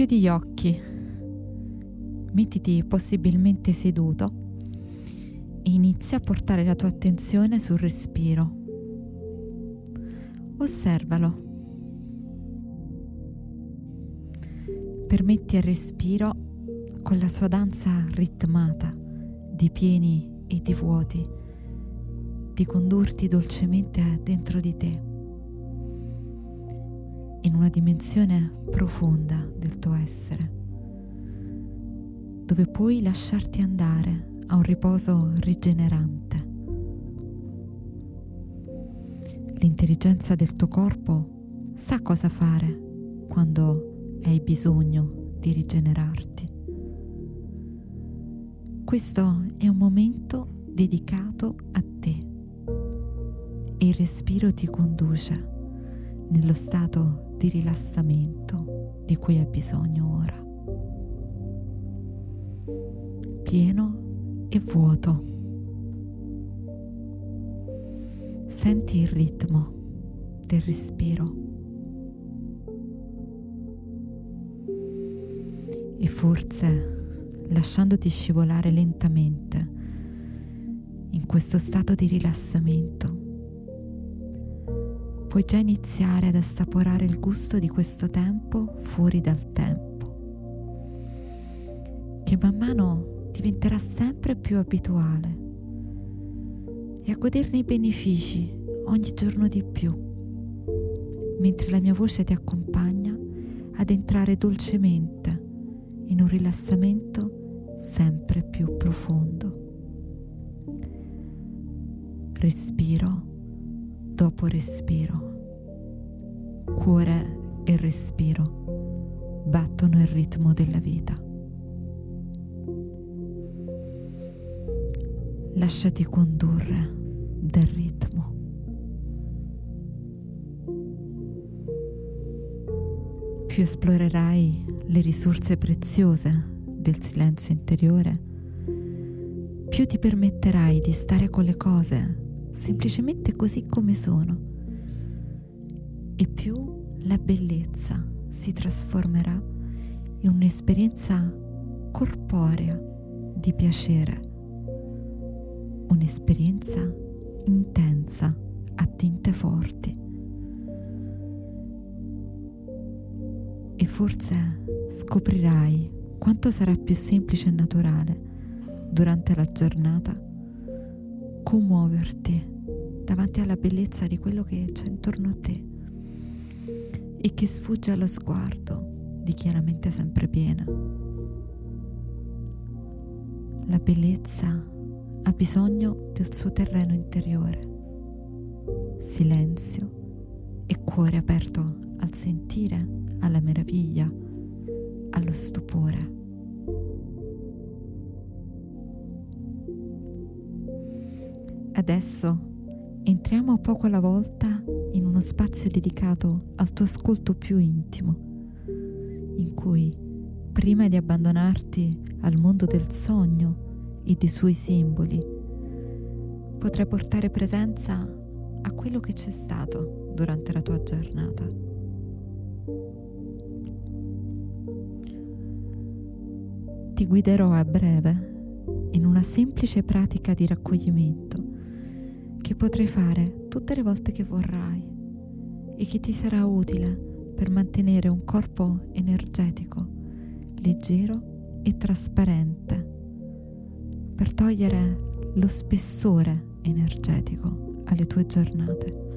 Chiudi gli occhi, mettiti possibilmente seduto e inizia a portare la tua attenzione sul respiro. Osservalo. Permetti al respiro, con la sua danza ritmata, di pieni e di vuoti, di condurti dolcemente dentro di te, in una dimensione profonda del tuo essere, dove puoi lasciarti andare a un riposo rigenerante. L'intelligenza del tuo corpo sa cosa fare quando hai bisogno di rigenerarti. Questo è un momento dedicato a te e il respiro ti conduce nello stato di rilassamento di cui hai bisogno ora. Pieno e vuoto. Senti il ritmo del respiro. E forse, lasciandoti scivolare lentamente in questo stato di rilassamento, puoi già iniziare ad assaporare il gusto di questo tempo fuori dal tempo, che man mano diventerà sempre più abituale e a goderne i benefici ogni giorno di più, mentre la mia voce ti accompagna ad entrare dolcemente in un rilassamento sempre più profondo. Respiro dopo respiro, cuore e respiro battono il ritmo della vita. lasciati condurre dal ritmo. Più esplorerai le risorse preziose del silenzio interiore, più ti permetterai di stare con le cose semplicemente così come sono e più la bellezza si trasformerà in un'esperienza corporea di piacere un'esperienza intensa a tinte forti. E forse scoprirai quanto sarà più semplice e naturale durante la giornata commuoverti davanti alla bellezza di quello che c'è intorno a te e che sfugge allo sguardo di chi ha la mente sempre piena. La bellezza ha bisogno del suo terreno interiore, silenzio e cuore aperto al sentire, alla meraviglia, allo stupore. Adesso entriamo poco alla volta in uno spazio dedicato al tuo ascolto più intimo, in cui, prima di abbandonarti al mondo del sogno, e dei suoi simboli, potrai portare presenza a quello che c'è stato durante la tua giornata. Ti guiderò a breve in una semplice pratica di raccoglimento che potrai fare tutte le volte che vorrai e che ti sarà utile per mantenere un corpo energetico, leggero e trasparente per togliere lo spessore energetico alle tue giornate.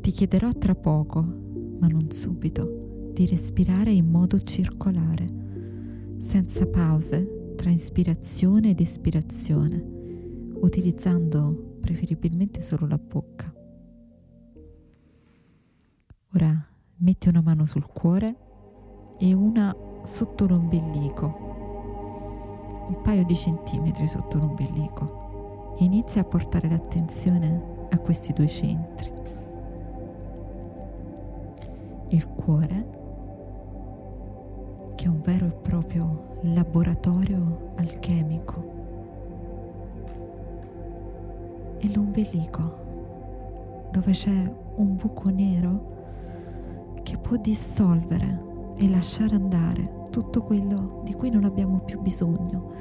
Ti chiederò tra poco, ma non subito, di respirare in modo circolare, senza pause tra ispirazione ed espirazione, utilizzando preferibilmente solo la bocca. Ora metti una mano sul cuore e una sotto l'ombelico, un paio di centimetri sotto l'ombelico, inizia a portare l'attenzione a questi due centri. Il cuore, che un vero e proprio laboratorio alchemico, e l'ombelico, dove c'è un buco nero che può dissolvere e lasciare andare tutto quello di cui non abbiamo più bisogno,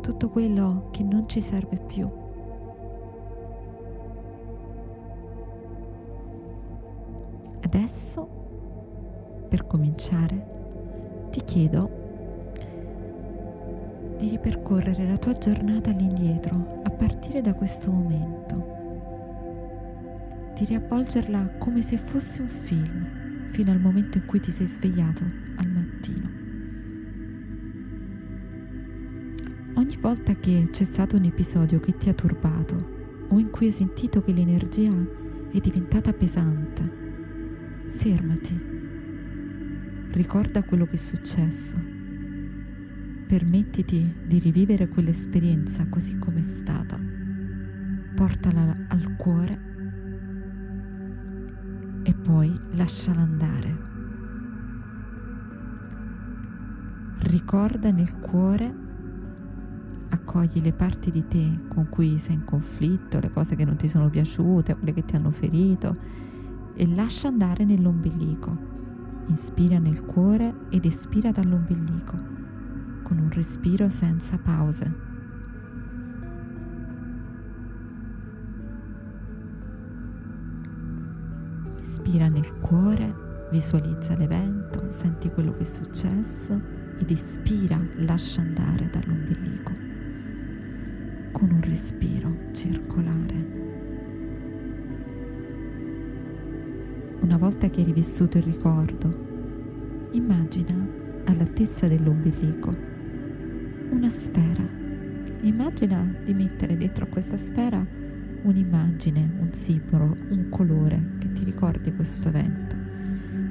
tutto quello che non ci serve più. Adesso, per cominciare, ti chiedo di ripercorrere la tua giornata all'indietro a partire da questo momento, di riavvolgerla come se fosse un film fino al momento in cui ti sei svegliato al mattino. Ogni volta che c'è stato un episodio che ti ha turbato o in cui hai sentito che l'energia è diventata pesante, fermati, ricorda quello che è successo Permettiti di rivivere quell'esperienza così come è stata. Portala al cuore e poi lasciala andare. Ricorda nel cuore, accogli le parti di te con cui sei in conflitto, le cose che non ti sono piaciute, quelle che ti hanno ferito e lascia andare nell'ombilico. Inspira nel cuore ed espira dall'ombilico con un respiro senza pause. Ispira nel cuore, visualizza l'evento, senti quello che è successo ed ispira, lascia andare dall'ombelico con un respiro circolare. Una volta che hai rivissuto il ricordo, immagina all'altezza dell'ombelico una sfera. Immagina di mettere dentro questa sfera un'immagine, un simbolo, un colore che ti ricordi questo evento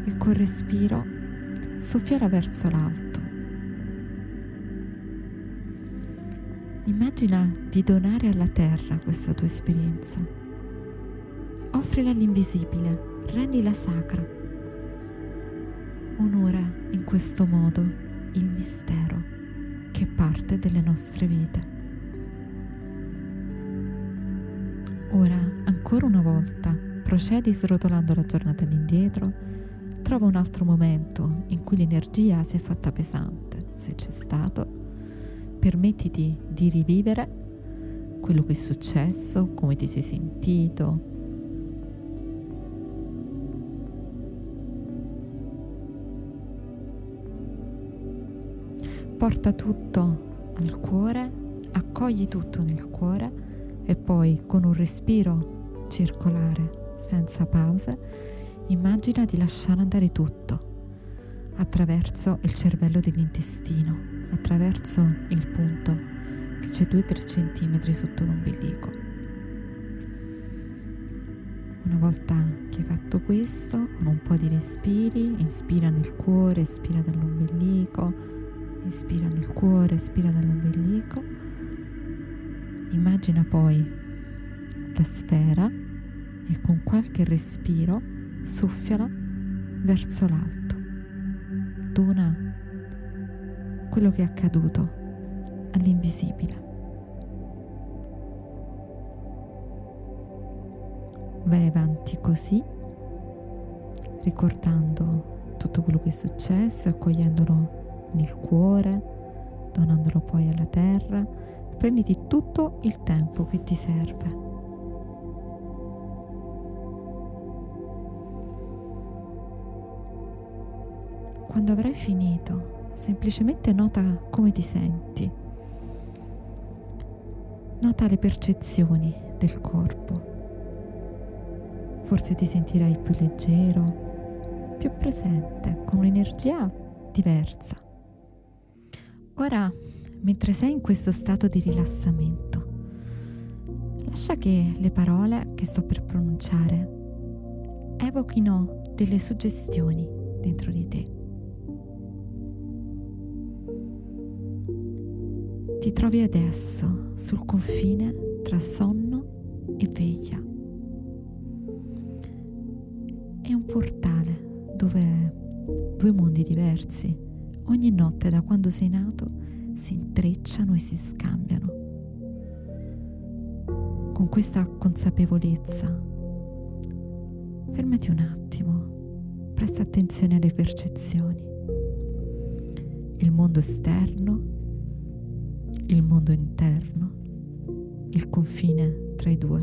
e col respiro soffiala verso l'alto. Immagina di donare alla terra questa tua esperienza. Offrila all'invisibile, rendila sacra. Onora in questo modo il mistero che parte delle nostre vite. Ora, ancora una volta, procedi srotolando la giornata all'indietro, trova un altro momento in cui l'energia si è fatta pesante, se c'è stato, permettiti di rivivere quello che è successo, come ti sei sentito, porta tutto al cuore, accogli tutto nel cuore e poi con un respiro circolare senza pause immagina di lasciare andare tutto attraverso il cervello dell'intestino, attraverso il punto che c'è 2-3 cm sotto l'ombelico. Una volta che hai fatto questo, con un po' di respiri, inspira nel cuore, espira dall'ombelico, Ispira nel cuore, espira dall'ombelico. Immagina poi la sfera e con qualche respiro soffiala verso l'alto. Dona quello che è accaduto all'invisibile. Vai avanti così, ricordando tutto quello che è successo, accogliendolo nel cuore, donandolo poi alla terra. Prenditi tutto il tempo che ti serve. Quando avrai finito, semplicemente nota come ti senti. Nota le percezioni del corpo. Forse ti sentirai più leggero, più presente, con un'energia diversa. Ora, mentre sei in questo stato di rilassamento, lascia che le parole che sto per pronunciare evochino delle suggestioni dentro di te. Ti trovi adesso sul confine tra sonno e veglia. È un portale dove due mondi diversi ogni notte da quando sei nato si intrecciano e si scambiano. Con questa consapevolezza fermati un attimo, presta attenzione alle percezioni. Il mondo esterno, il mondo interno, il confine tra i due,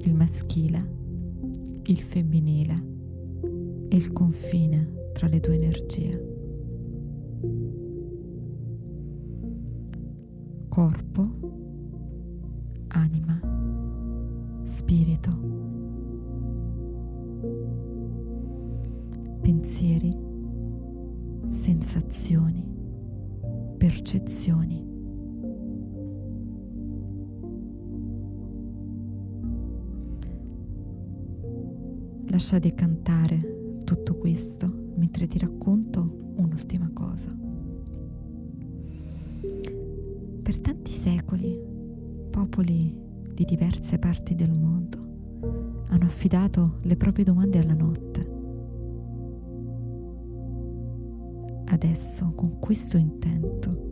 il maschile, il femminile e il confine tra le due energie. Corpo, anima, spirito, pensieri, sensazioni, percezioni. Lascia decantare tutto questo mentre ti racconto un'ultima cosa. Per tanti secoli popoli di diverse parti del mondo hanno affidato le proprie domande alla notte. Adesso, con questo intento,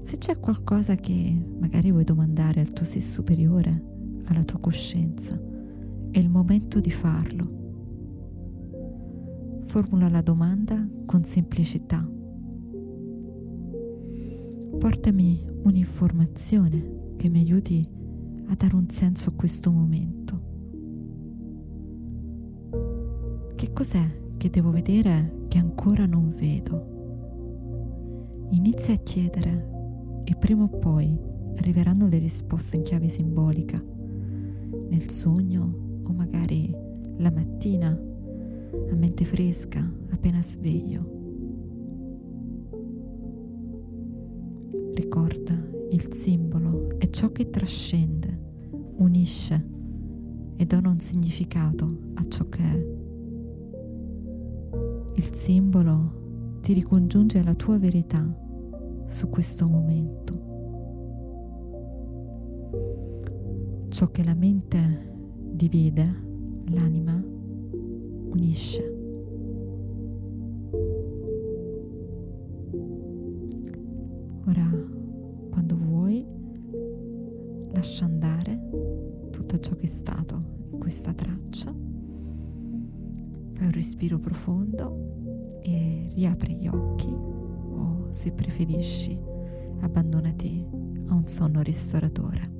se c'è qualcosa che magari vuoi domandare al tuo sé superiore, alla tua coscienza, è il momento di farlo. Formula la domanda con semplicità. Portami un'informazione che mi aiuti a dare un senso a questo momento. Che cos'è che devo vedere che ancora non vedo? Inizia a chiedere e prima o poi arriveranno le risposte in chiave simbolica, nel sogno o magari la mattina a mente fresca, appena sveglio. Ricorda, il simbolo è ciò che trascende, unisce e dona un significato a ciò che è. Il simbolo ti ricongiunge alla tua verità su questo momento. Ciò che la mente divide, l'anima unisce. Ora, quando vuoi, lascia andare tutto ciò che è stato in questa traccia. Fai un respiro profondo e riapri gli occhi o, se preferisci, abbandonati a un sonno ristoratore.